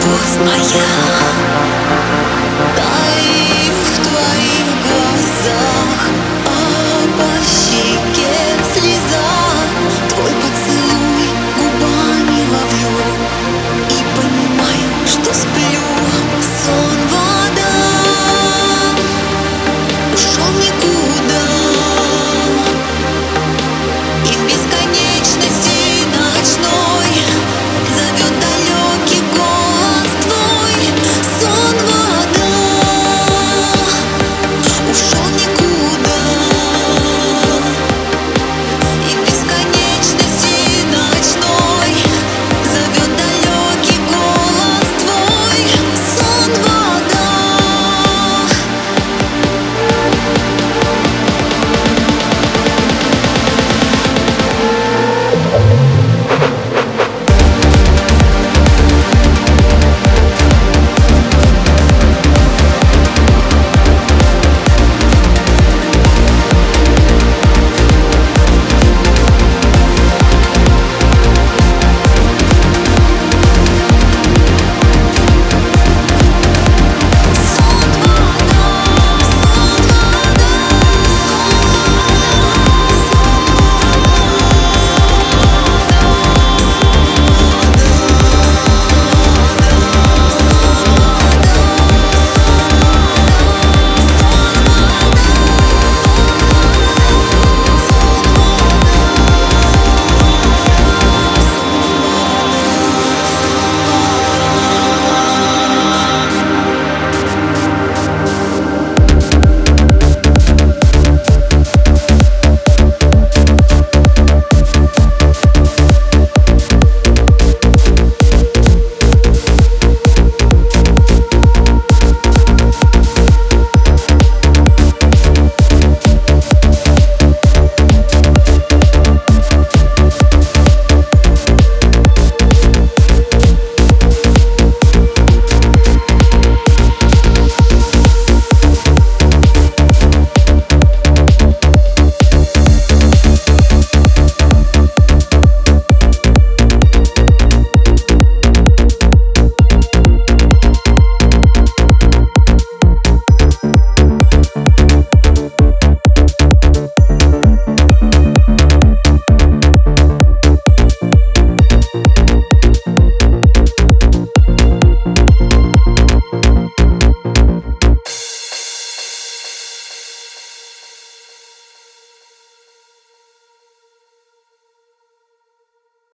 любовь моя.